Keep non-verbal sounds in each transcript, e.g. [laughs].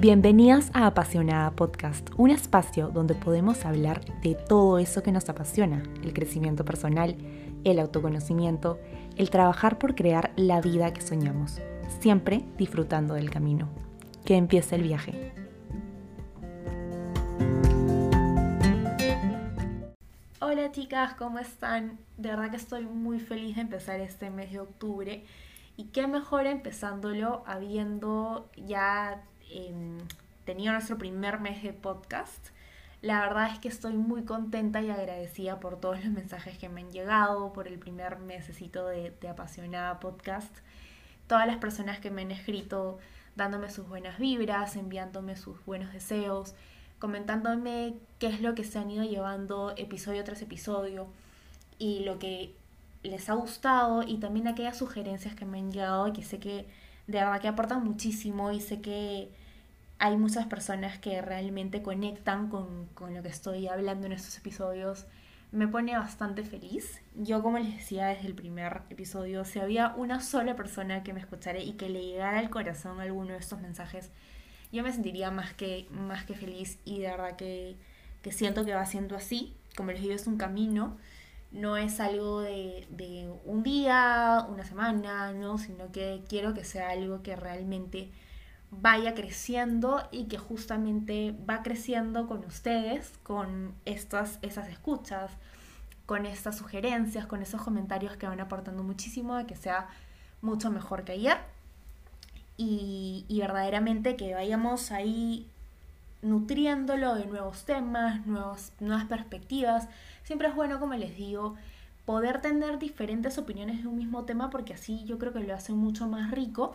Bienvenidas a Apasionada Podcast, un espacio donde podemos hablar de todo eso que nos apasiona, el crecimiento personal, el autoconocimiento, el trabajar por crear la vida que soñamos, siempre disfrutando del camino. Que empiece el viaje. Hola chicas, ¿cómo están? De verdad que estoy muy feliz de empezar este mes de octubre y qué mejor empezándolo habiendo ya eh, tenido nuestro primer mes de podcast. La verdad es que estoy muy contenta y agradecida por todos los mensajes que me han llegado, por el primer mesecito de, de apasionada podcast. Todas las personas que me han escrito dándome sus buenas vibras, enviándome sus buenos deseos, comentándome qué es lo que se han ido llevando episodio tras episodio y lo que les ha gustado y también aquellas sugerencias que me han llegado que sé que de verdad que aportan muchísimo y sé que hay muchas personas que realmente conectan con, con, lo que estoy hablando en estos episodios. Me pone bastante feliz. Yo, como les decía desde el primer episodio, si había una sola persona que me escuchara y que le llegara al corazón alguno de estos mensajes, yo me sentiría más que, más que feliz y de verdad que, que siento que va siendo así. Como les digo, es un camino, no es algo de, de un día, una semana, ¿no? sino que quiero que sea algo que realmente vaya creciendo y que justamente va creciendo con ustedes, con estas, esas escuchas, con estas sugerencias, con esos comentarios que van aportando muchísimo a que sea mucho mejor que ayer y, y verdaderamente que vayamos ahí nutriéndolo de nuevos temas, nuevos, nuevas perspectivas. Siempre es bueno, como les digo, poder tener diferentes opiniones de un mismo tema porque así yo creo que lo hace mucho más rico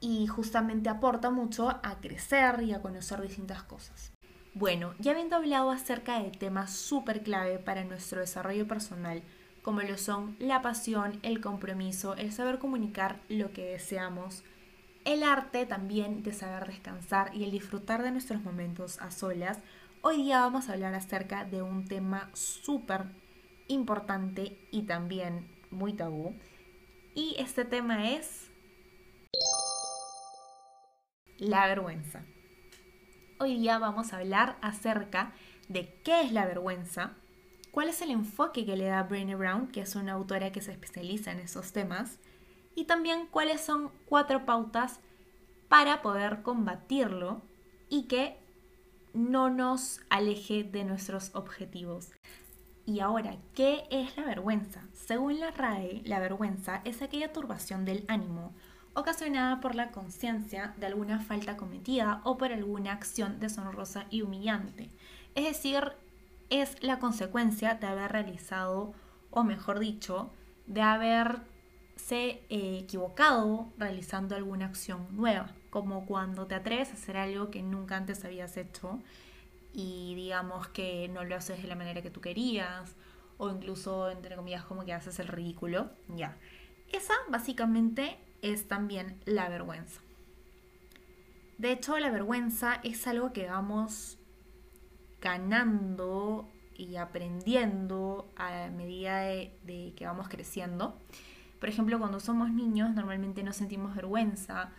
y justamente aporta mucho a crecer y a conocer distintas cosas. Bueno, ya habiendo hablado acerca de temas súper clave para nuestro desarrollo personal, como lo son la pasión, el compromiso, el saber comunicar lo que deseamos, el arte también de saber descansar y el disfrutar de nuestros momentos a solas, hoy día vamos a hablar acerca de un tema súper importante y también muy tabú. Y este tema es la vergüenza. Hoy día vamos a hablar acerca de qué es la vergüenza, cuál es el enfoque que le da Brené Brown, que es una autora que se especializa en esos temas, y también cuáles son cuatro pautas para poder combatirlo y que no nos aleje de nuestros objetivos. Y ahora, ¿qué es la vergüenza? Según la RAE, la vergüenza es aquella turbación del ánimo ocasionada por la conciencia de alguna falta cometida o por alguna acción deshonrosa y humillante. Es decir, es la consecuencia de haber realizado, o mejor dicho, de haberse eh, equivocado realizando alguna acción nueva, como cuando te atreves a hacer algo que nunca antes habías hecho y digamos que no lo haces de la manera que tú querías, o incluso, entre comillas, como que haces el ridículo, ya. Esa básicamente es también la vergüenza. De hecho, la vergüenza es algo que vamos ganando y aprendiendo a medida de, que vamos creciendo. Por ejemplo, cuando somos niños normalmente no sentimos vergüenza,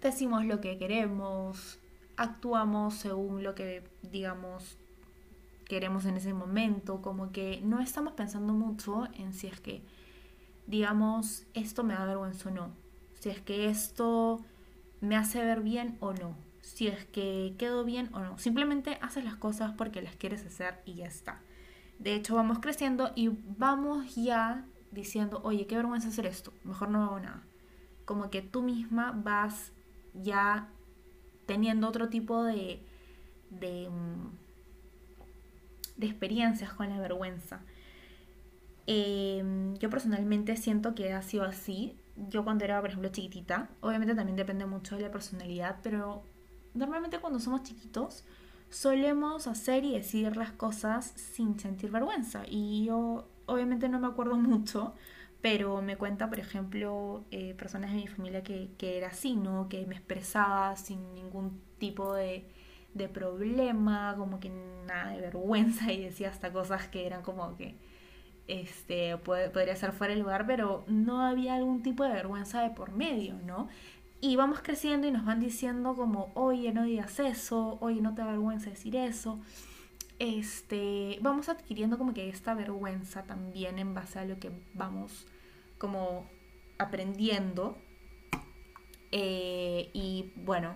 decimos lo que queremos, actuamos según lo que, digamos, queremos en ese momento, como que no estamos pensando mucho en si es que digamos, esto me da vergüenza o no, si es que esto me hace ver bien o no, si es que quedo bien o no. Simplemente haces las cosas porque las quieres hacer y ya está. De hecho, vamos creciendo y vamos ya diciendo, oye, qué vergüenza hacer esto, mejor no hago nada. Como que tú misma vas ya teniendo otro tipo de, de, mm, experiencias con la vergüenza. Em, yo personalmente siento que ha sido así. Yo cuando era, por ejemplo, chiquitita, obviamente también depende mucho de la personalidad, pero normalmente cuando somos chiquitos solemos hacer y decir las cosas sin sentir vergüenza. Y yo obviamente no me acuerdo mucho, pero me cuenta, por ejemplo, eh, personas de mi familia que, que, era así, ¿no? Que me expresaba sin ningún tipo de, de problema, como que nada de vergüenza y decía hasta cosas que eran como que este, podría ser fuera del lugar, pero no había algún tipo de vergüenza de por medio, ¿no? Y vamos creciendo y nos van diciendo como, oye, no digas eso, oye, no te avergüenza decir eso. Este, vamos adquiriendo como que esta vergüenza también en base a lo que vamos como aprendiendo. Eh, y bueno,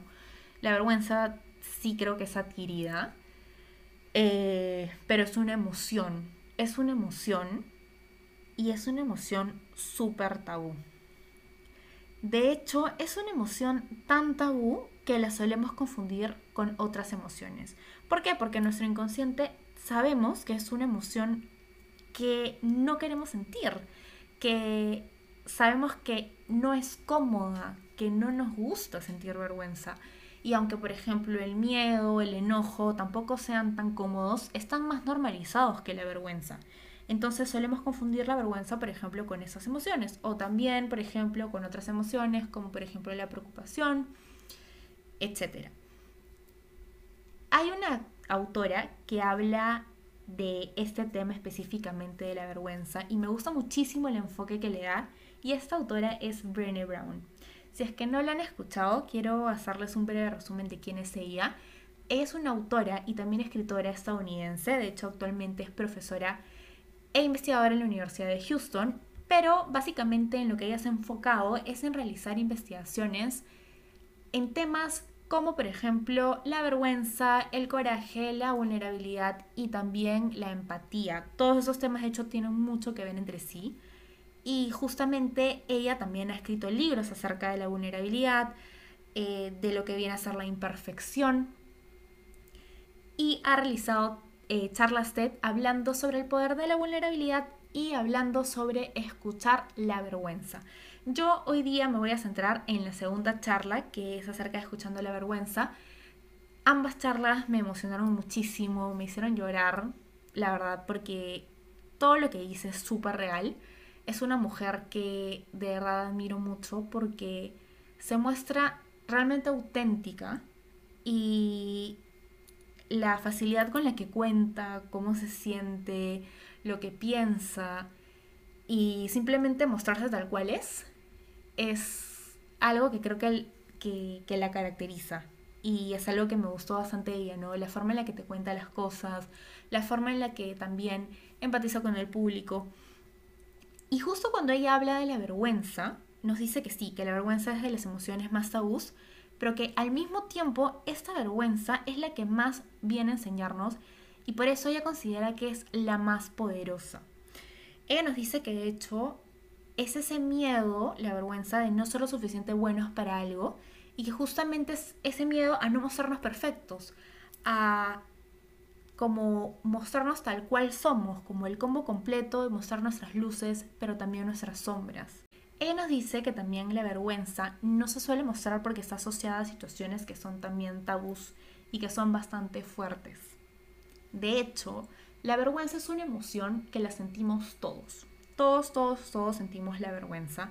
la vergüenza sí creo que es adquirida, eh, pero es una emoción, es una emoción y es una emoción súper tabú. De hecho, es una emoción tan tabú que la solemos confundir con otras emociones. ¿Por qué? Porque nuestro inconsciente sabemos que es una emoción que no queremos sentir, que sabemos que no es cómoda, que no nos gusta sentir vergüenza. Y aunque, por ejemplo, el miedo, el enojo tampoco sean tan cómodos, están más normalizados que la vergüenza. Entonces solemos confundir la vergüenza, por ejemplo, con esas emociones. O también, por ejemplo, con otras emociones, como por ejemplo la preocupación, etc. Hay una autora que habla de este tema específicamente de la vergüenza y me gusta muchísimo el enfoque que le da y esta autora es Brené Brown. Si es que no la han escuchado, quiero hacerles un breve resumen de quién es ella. es una autora y también escritora estadounidense, de hecho actualmente es profesora e investigadora en la Universidad de Houston, pero básicamente en lo que ella se ha enfocado es en realizar investigaciones en temas como por ejemplo la vergüenza, el coraje, la vulnerabilidad y también la empatía. Todos esos temas de hecho tienen mucho que ver entre sí. Y justamente ella también ha escrito libros acerca de la vulnerabilidad, eh, de lo que viene a ser la imperfección y ha realizado eh, charlas TED hablando sobre el poder de la vulnerabilidad y hablando sobre escuchar la vergüenza. Yo hoy día me voy a centrar en la segunda charla, que es acerca de escuchando la vergüenza. Ambas charlas me emocionaron muchísimo, me hicieron llorar, la verdad, porque todo lo que dice es súper real. Es una mujer que de verdad admiro mucho porque se muestra realmente auténtica y la facilidad con la que cuenta, cómo se siente, lo que piensa y simplemente mostrarse tal cual es, es algo que creo que, que, la caracteriza. Y es algo que me gustó bastante de ella, ¿no? La forma en la que te cuenta las cosas, la forma en la que también empatiza con el público. Y justo cuando ella habla de la vergüenza, nos dice que sí, que la vergüenza es de las emociones más tabús, pero que al mismo tiempo esta vergüenza es la que más viene a enseñarnos y por eso ella considera que es la más poderosa. Ella nos dice que de hecho es ese miedo, la vergüenza de no ser lo suficiente buenos para algo y que justamente es ese miedo a no mostrarnos perfectos, a como mostrarnos tal cual somos, como el combo completo de mostrar nuestras luces, pero también nuestras sombras. Ella nos dice que también la vergüenza no se suele mostrar porque está asociada a situaciones que son también tabús y que son bastante fuertes. De hecho, la vergüenza es una emoción que la sentimos todos. Todos, todos, todos sentimos la vergüenza.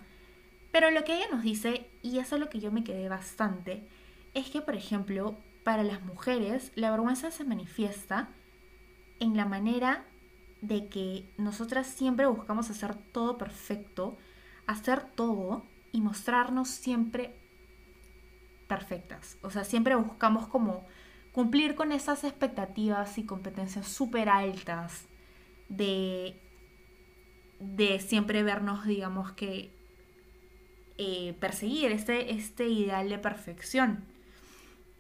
Pero lo que ella nos dice, y eso es lo que yo me quedé bastante, es que, por ejemplo, para las mujeres, la vergüenza se manifiesta en la manera de que nosotras siempre buscamos hacer todo perfecto, hacer todo y mostrarnos siempre perfectas. O sea, siempre buscamos como cumplir con esas expectativas y competencias súper altas de, de siempre vernos, digamos que, eh, perseguir este, este ideal de perfección.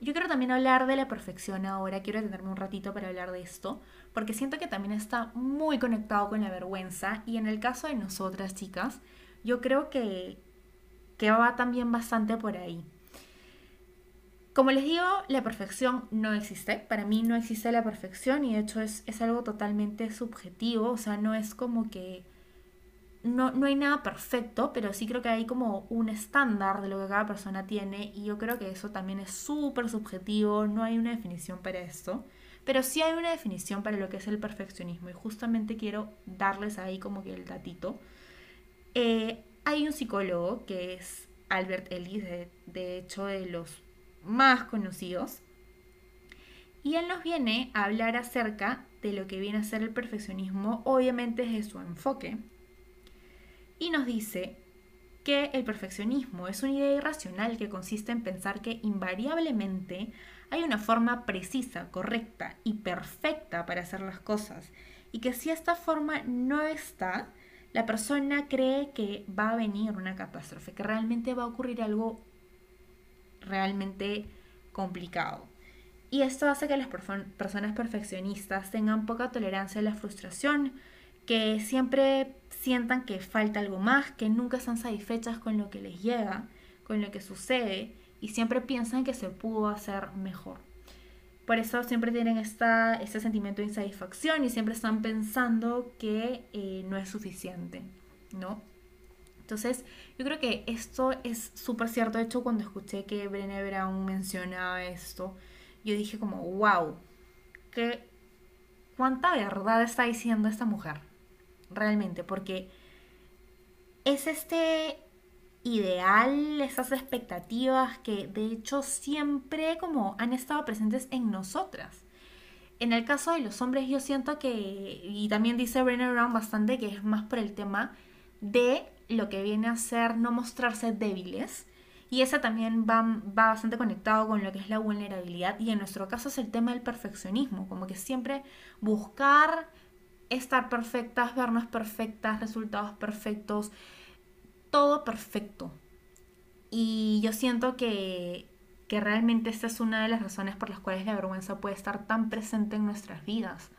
Yo quiero también hablar de la perfección ahora, quiero detenerme un ratito para hablar de esto, porque siento que también está muy conectado con la vergüenza y en el caso de nosotras chicas, yo creo que, que va también bastante por ahí. Como les digo, la perfección no existe. Para mí no existe la perfección y de hecho es, algo totalmente subjetivo. O sea, no es como que... No, no hay nada perfecto, pero sí creo que hay como un estándar de lo que cada persona tiene y yo creo que eso también es súper subjetivo, no hay una definición para esto, pero sí hay una definición para lo que es el perfeccionismo y justamente quiero darles ahí como que el datito. Eh, hay un psicólogo que es Albert Ellis, de, hecho de los más conocidos, y él nos viene a hablar acerca de lo que viene a ser el perfeccionismo, obviamente desde su enfoque, y nos dice que el perfeccionismo es una idea irracional que consiste en pensar que invariablemente hay una forma precisa, correcta y perfecta para hacer las cosas y que si esta forma no está, la persona cree que va a venir una catástrofe, que realmente va a ocurrir algo realmente complicado. Y esto hace que las personas perfeccionistas tengan poca tolerancia a la frustración, que siempre sientan que falta algo más, que nunca están satisfechas con lo que les llega, con lo que sucede, y siempre piensan que se pudo hacer mejor. Por eso siempre tienen este sentimiento de insatisfacción y siempre están pensando que eh, no es suficiente, ¿no? Entonces, yo creo que esto es súper cierto. De hecho, cuando escuché que Brené Brown mencionaba esto, yo dije como, wow, que cuánta verdad está diciendo esta mujer, realmente, porque es este ideal, esas expectativas que de hecho siempre como han estado presentes en nosotras. En el caso de los hombres yo siento que, y también dice Brené Brown bastante, que es más por el tema de lo que viene a ser no mostrarse débiles. Y ese también va, va bastante conectado con lo que es la vulnerabilidad. Y en nuestro caso es el tema del perfeccionismo, como que siempre buscar estar perfectas, vernos perfectas, resultados perfectos, todo perfecto. Y yo siento que, que realmente esta es una de las razones por las cuales la vergüenza puede estar tan presente en nuestras vidas.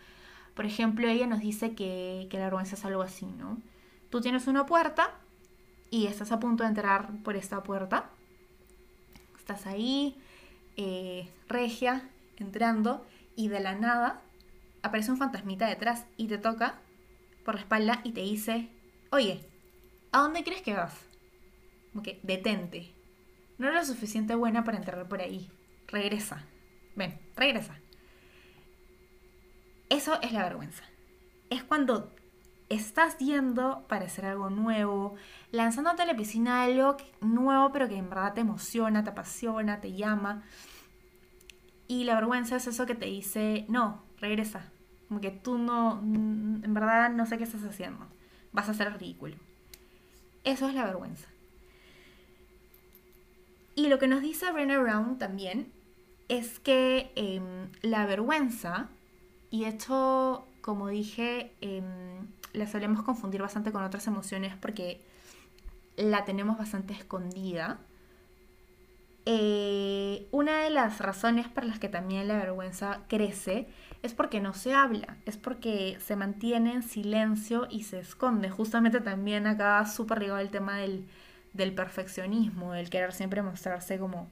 Por ejemplo, ella nos dice que, que la vergüenza es algo así, ¿no? Tú tienes una puerta y estás a punto de entrar por esta puerta. Estás ahí, eh, regia, entrando, y de la nada aparece un fantasmita detrás y te toca por la espalda y te dice, oye, ¿A dónde crees que vas? Como que detente. No eres lo suficiente buena para entrar por ahí. Regresa. Ven, regresa. Eso es la vergüenza. Es cuando estás yendo para hacer algo nuevo, lanzándote a la piscina algo nuevo, pero que en verdad te emociona, te apasiona, te llama. Y la vergüenza es eso que te dice, no, regresa. Como que tú no, en verdad no sé qué estás haciendo. Vas a hacer ridículo. Eso es la vergüenza. Y lo que nos dice Brené Brown también es que em, la vergüenza, y esto, como dije, em, la solemos confundir bastante con otras emociones porque la tenemos bastante escondida. Eh, una de las razones por las que también la vergüenza crece es porque no se habla, es porque se mantiene en silencio y se esconde. Justamente también acá súper ligado el tema del, perfeccionismo, del querer siempre mostrarse como,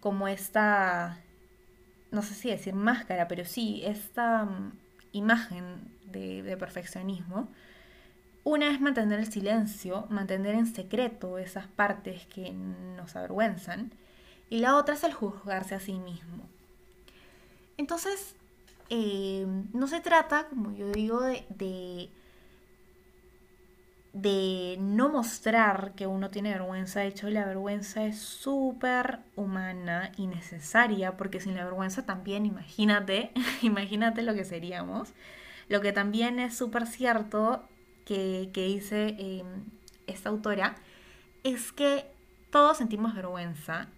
como esta, no sé si decir máscara, pero sí, esta mm, imagen de perfeccionismo. Una es mantener el silencio, mantener en secreto esas partes que nos avergüenzan, y la otra es el juzgarse a sí mismo. Entonces, eh, no se trata, como yo digo, de, no mostrar que uno tiene vergüenza. De hecho, la vergüenza es súper humana y necesaria, porque sin la vergüenza también, imagínate, [laughs] imagínate lo que seríamos. Lo que también es súper cierto que, dice eh, esta autora es que todos sentimos vergüenza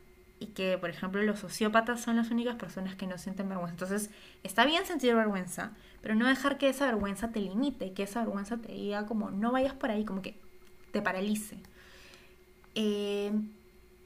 y que, por ejemplo, los sociópatas son las únicas personas que no sienten vergüenza. Entonces, está bien sentir vergüenza, pero no dejar que esa vergüenza te limite, que esa vergüenza te diga como no vayas por ahí, como que te paralice. Eh,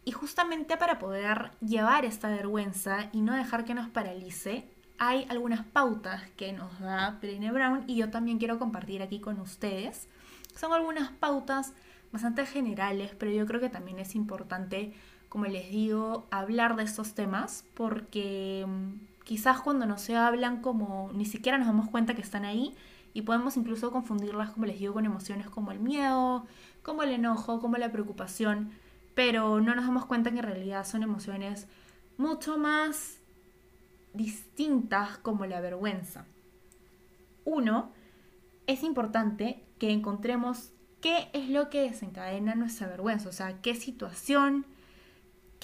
y justamente para poder llevar esta vergüenza y no dejar que nos paralice, hay algunas pautas que nos da Brené Brown y yo también quiero compartir aquí con ustedes. Son algunas pautas bastante generales, pero yo creo que también es importante como les digo, hablar de estos temas porque mm, quizás cuando no se hablan como ni siquiera nos damos cuenta que están ahí y podemos incluso confundirlas, como les digo, con emociones como el miedo, como el enojo, como la preocupación, pero no nos damos cuenta que en realidad son emociones mucho más distintas como la vergüenza. Uno, es importante que encontremos qué es lo que desencadena nuestra vergüenza, o sea, qué situación,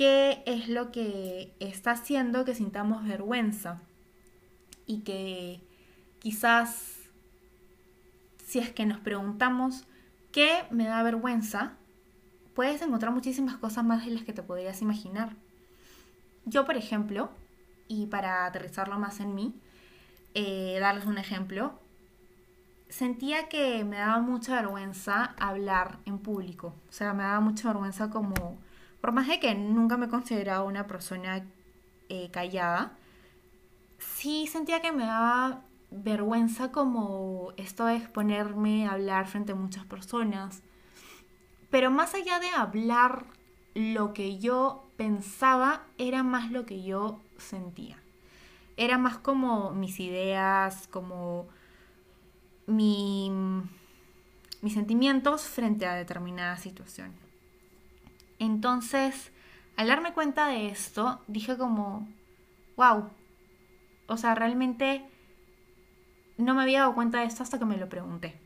qué es lo que está haciendo que sintamos vergüenza y que quizás si es que nos preguntamos qué me da vergüenza, puedes encontrar muchísimas cosas más de las que te podrías imaginar. Yo, por ejemplo, y para aterrizarlo más en mí, eh, darles un ejemplo, sentía que me daba mucha vergüenza hablar en público. O sea, me daba mucha vergüenza como, por más de que nunca me consideraba una persona eh, callada, sí sentía que me daba vergüenza como esto de exponerme a hablar frente a muchas personas. Pero más allá de hablar lo que yo pensaba, era más lo que yo sentía. Era más como mis ideas, como mi, mis sentimientos frente a determinada situación. Entonces, al darme cuenta de esto, dije como, wow, o sea, realmente no me había dado cuenta de esto hasta que me lo pregunté.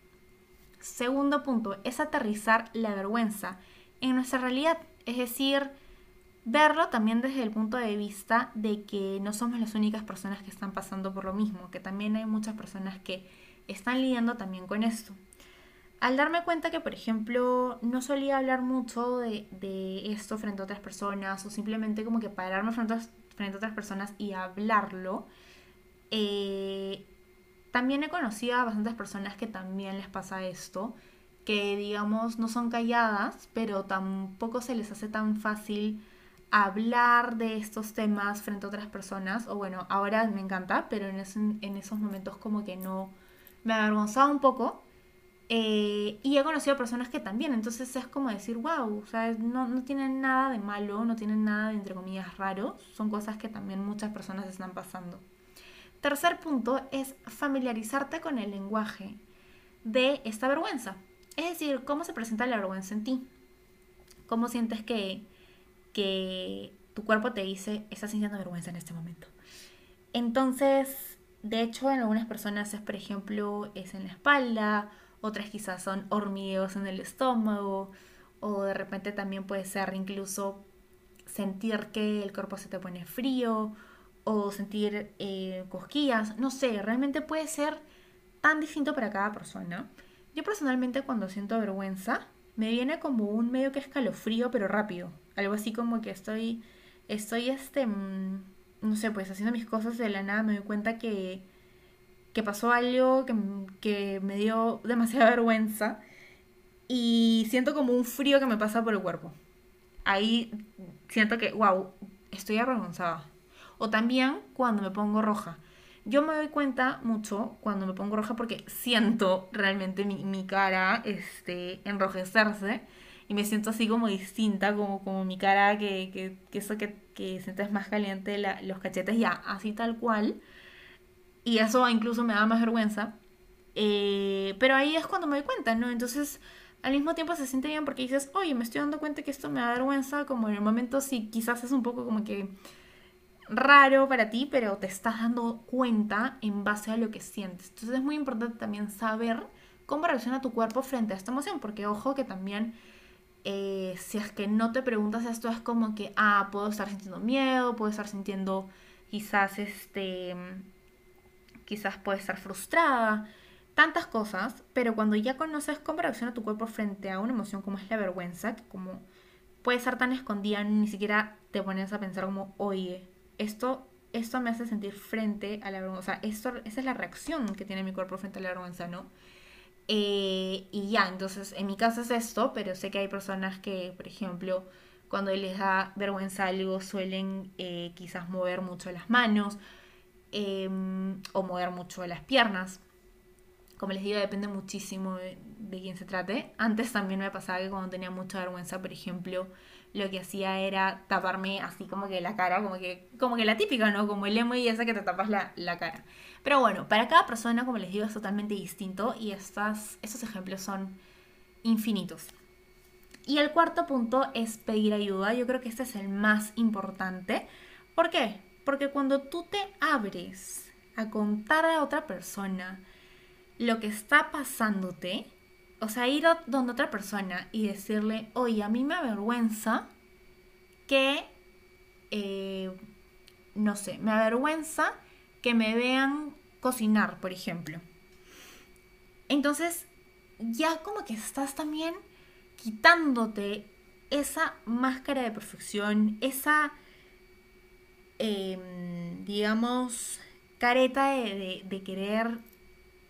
Segundo punto, es aterrizar la vergüenza en nuestra realidad, es decir, verlo también desde el punto de vista de que no somos las únicas personas que están pasando por lo mismo, que también hay muchas personas que están lidiando también con esto. Al darme cuenta que, por ejemplo, no solía hablar mucho de, esto frente a otras personas o simplemente como que pararme frente a, frente a otras personas y hablarlo, eh, también he conocido a bastantes personas que también les pasa esto, que digamos no son calladas, pero tampoco se les hace tan fácil hablar de estos temas frente a otras personas, o bueno, ahora me encanta, pero en, en esos momentos como que no me avergonzaba un poco. Eh, y he conocido personas que también, entonces es como decir, wow, sea, no, no tienen nada de malo, no tienen nada de, entre comillas, raro, son cosas que también muchas personas están pasando. Tercer punto es familiarizarte con el lenguaje de esta vergüenza. Es decir, cómo se presenta la vergüenza en ti. Cómo sientes que, que tu cuerpo te dice, estás sintiendo vergüenza en este momento. Entonces, de hecho, en algunas personas es, por ejemplo, es en la espalda, otras quizás son hormigueos en el estómago, o de repente también puede ser incluso sentir que el cuerpo se te pone frío, o sentir eh, cosquillas, no sé, realmente puede ser tan distinto para cada persona. Yo personalmente cuando siento vergüenza me viene como un medio que escalofrío pero rápido, algo así como que estoy, estoy este, mm, no sé, pues haciendo mis cosas de la nada me doy cuenta que, que pasó algo que, que me dio demasiada [laughs] vergüenza y siento como un frío que me pasa por el cuerpo. Ahí siento que, wow, estoy avergonzada o también cuando me pongo roja. Yo me doy cuenta mucho cuando me pongo roja porque siento realmente mi, cara este, enrojecerse y me siento así como distinta, como, como mi cara que, que, que eso que, que sientes más caliente los cachetes, ya, así tal cual. Y eso incluso me da más vergüenza. Eh, pero ahí es cuando me doy cuenta, ¿no? Entonces, al mismo tiempo se siente bien porque dices, oye, me estoy dando cuenta que esto me da vergüenza, como en el momento sí, quizás es un poco como que raro para ti, pero te estás dando cuenta en base a lo que sientes. Entonces es muy importante también saber cómo reacciona tu cuerpo frente a esta emoción, porque ojo que también eh, si es que no te preguntas esto es como que, ah, puedo estar sintiendo miedo, puedo estar sintiendo quizás este, quizás puede estar frustrada, tantas cosas, pero cuando ya conoces cómo reacciona tu cuerpo frente a una emoción como es la vergüenza, que como puede estar tan escondida, ni siquiera te pones a pensar como, oye, esto, esto me hace sentir frente a la vergüenza. Esto, esa es la reacción que tiene mi cuerpo frente a la vergüenza, ¿no? Eh, y ya, entonces en mi caso es esto, pero sé que hay personas que, por ejemplo, cuando les da vergüenza algo suelen eh, quizás mover mucho las manos em, o mover mucho las piernas. Como les digo, depende muchísimo de, quién se trate. Antes también me pasaba que cuando tenía mucha vergüenza, por ejemplo, lo que hacía era taparme así como que la cara, como que, como que la típica, ¿no? Como el emo y esa que te tapas la, la cara. Pero bueno, para cada persona, como les digo, es totalmente distinto y estas, estos ejemplos son infinitos. Y el cuarto punto es pedir ayuda. Yo creo que este es el más importante. ¿Por qué? Porque cuando tú te abres a contar a otra persona lo que está pasándote, o sea, ir donde otra persona y decirle, oye, a mí me avergüenza que, eh, no sé, me avergüenza que me vean cocinar, por ejemplo. Entonces, ya como que estás también quitándote esa máscara de perfección, esa, em, digamos, careta de, querer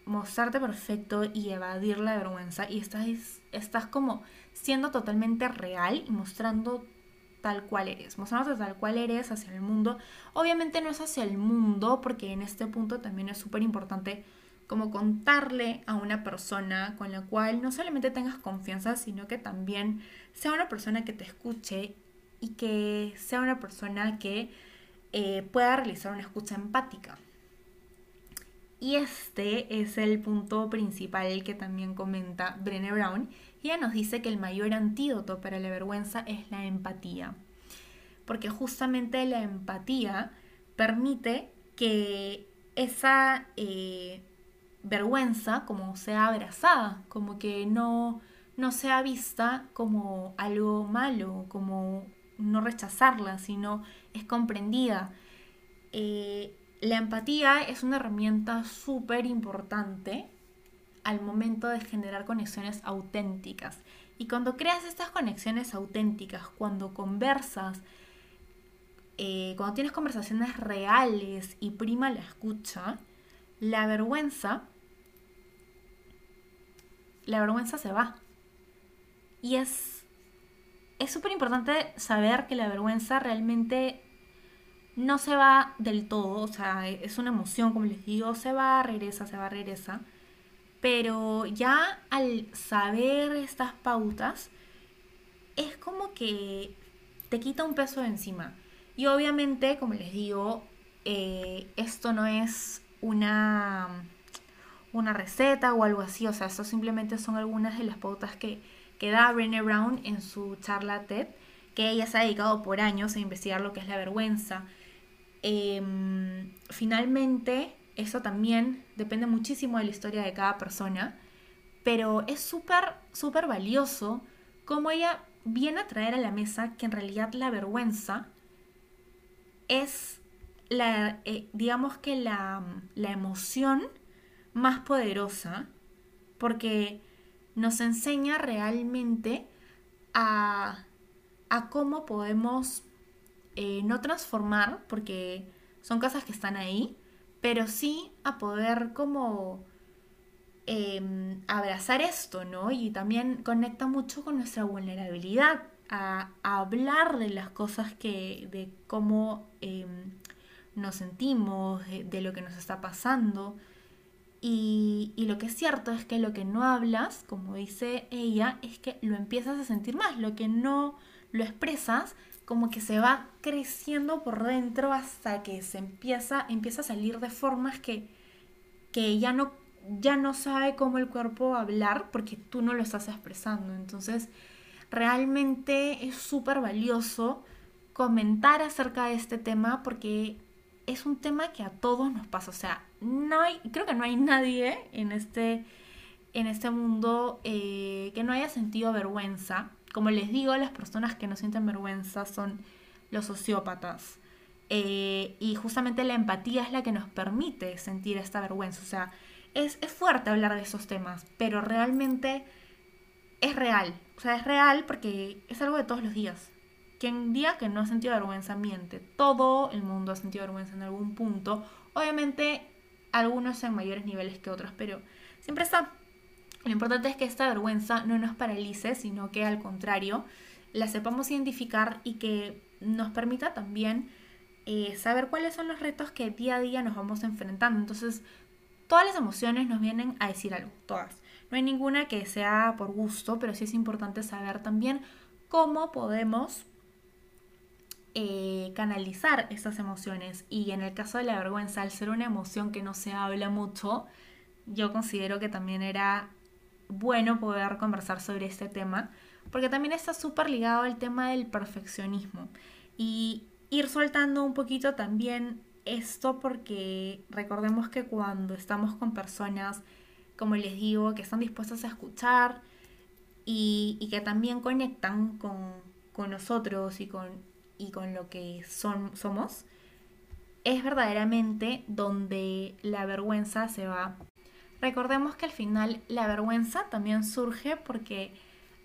mostrarte perfecto y evadir la vergüenza y estás, estás como siendo totalmente real y mostrando tal cual eres, mostrándote tal cual eres hacia el mundo. Obviamente no es hacia el mundo porque en este punto también es súper importante como contarle a una persona con la cual no solamente tengas confianza, sino que también sea una persona que te escuche y que sea una persona que eh, pueda realizar una escucha empática. Y este es el punto principal que también comenta Brené Brown. Ella nos dice que el mayor antídoto para la vergüenza es la empatía. Porque justamente la empatía permite que esa eh, vergüenza como sea abrazada, como que no, no sea vista como algo malo, como no rechazarla, sino es comprendida. Eh, la empatía es una herramienta súper importante al momento de generar conexiones auténticas. Y cuando creas estas conexiones auténticas, cuando conversas, eh, cuando tienes conversaciones reales y prima la escucha, la vergüenza la vergüenza se va. Y es es súper importante saber que la vergüenza realmente no se va del todo, o sea, es una emoción, como les digo, se va, regresa, se va, regresa. Pero ya al saber estas pautas, es como que te quita un peso de encima. Y obviamente, como les digo, eh, esto no es una una receta o algo así, o sea, esto simplemente son algunas de las pautas que, que da Brené Brown en su charla TED, que ella se ha dedicado por años a investigar lo que es la vergüenza. Em, finalmente, eso también depende muchísimo de la historia de cada persona, pero es súper, súper valioso cómo ella viene a traer a la mesa que en realidad la vergüenza es la, eh, digamos que la, la emoción más poderosa porque nos enseña realmente a, a cómo podemos eh, no transformar, porque son cosas que están ahí, pero sí a poder como em, abrazar esto, ¿no? Y también conecta mucho con nuestra vulnerabilidad, a, hablar de las cosas que, de cómo em, nos sentimos, de, lo que nos está pasando. Y, lo que es cierto es que lo que no hablas, como dice ella, es que lo empiezas a sentir más. Lo que no lo expresas, como que se va creciendo por dentro hasta que se empieza, empieza a salir de formas que, que ya, no, ya no sabe cómo el cuerpo hablar porque tú no lo estás expresando. Entonces, realmente es súper valioso comentar acerca de este tema porque es un tema que a todos nos pasa. O sea, no hay, creo que no hay nadie en este, en este mundo eh, que no haya sentido vergüenza. Como les digo, las personas que no sienten vergüenza son los sociópatas. Eh, y justamente la empatía es la que nos permite sentir esta vergüenza. O sea, es, es fuerte hablar de esos temas, pero realmente es real. O sea, es real porque es algo de todos los días. Quien diga que no ha sentido vergüenza miente. Todo el mundo ha sentido vergüenza en algún punto. Obviamente, algunos en mayores niveles que otros, pero siempre está. Lo importante es que esta vergüenza no nos paralice, sino que al contrario, la sepamos identificar y que nos permita también eh, saber cuáles son los retos que día a día nos vamos enfrentando. Entonces, todas las emociones nos vienen a decir algo, todas. No hay ninguna que sea por gusto, pero sí es importante saber también cómo podemos eh, canalizar esas emociones. Y en el caso de la vergüenza, al ser una emoción que no se habla mucho, yo considero que también era bueno poder conversar sobre este tema, porque también está súper ligado al tema del perfeccionismo. Y ir soltando un poquito también esto porque recordemos que cuando estamos con personas, como les digo, que están dispuestas a escuchar y, y que también conectan con, con nosotros y con y con lo que son, somos, es verdaderamente donde la vergüenza se va. Recordemos que al final la vergüenza también surge porque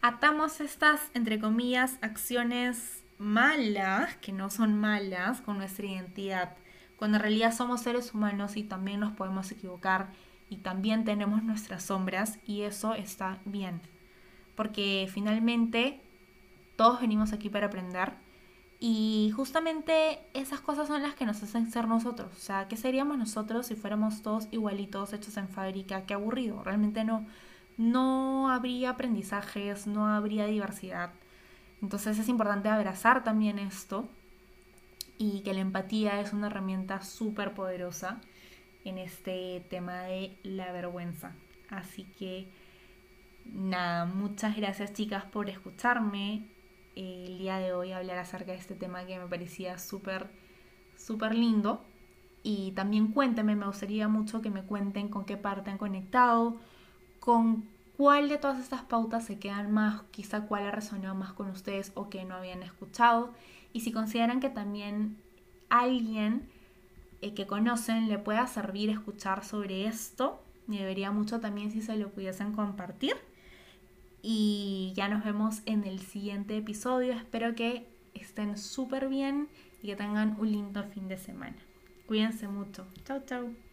atamos estas, entre comillas, acciones malas, que no son malas, con nuestra identidad, cuando en realidad somos seres humanos y también nos podemos equivocar y también tenemos nuestras sombras y eso está bien, porque finalmente todos venimos aquí para aprender y justamente esas cosas son las que nos hacen ser nosotros. O sea, ¿qué seríamos nosotros si fuéramos todos igualitos, hechos en fábrica? Qué aburrido. Realmente no, no habría aprendizajes, no habría diversidad. Entonces es importante abrazar también esto y que la empatía es una herramienta súper poderosa en este tema de la vergüenza. Así que nada, muchas gracias chicas por escucharme el día de hoy hablar acerca de este tema que me parecía súper, súper lindo. Y también cuéntenme, me gustaría mucho que me cuenten con qué parte han conectado, con cuál de todas estas pautas se quedan más, quizá cuál ha resonado más con ustedes o que no habían escuchado. Y si consideran que también alguien eh, que conocen le pueda servir escuchar sobre esto, me debería mucho también si se lo pudiesen compartir. Y ya nos vemos en el siguiente episodio. Espero que estén súper bien y que tengan un lindo fin de semana. Cuídense mucho. Chau, chau.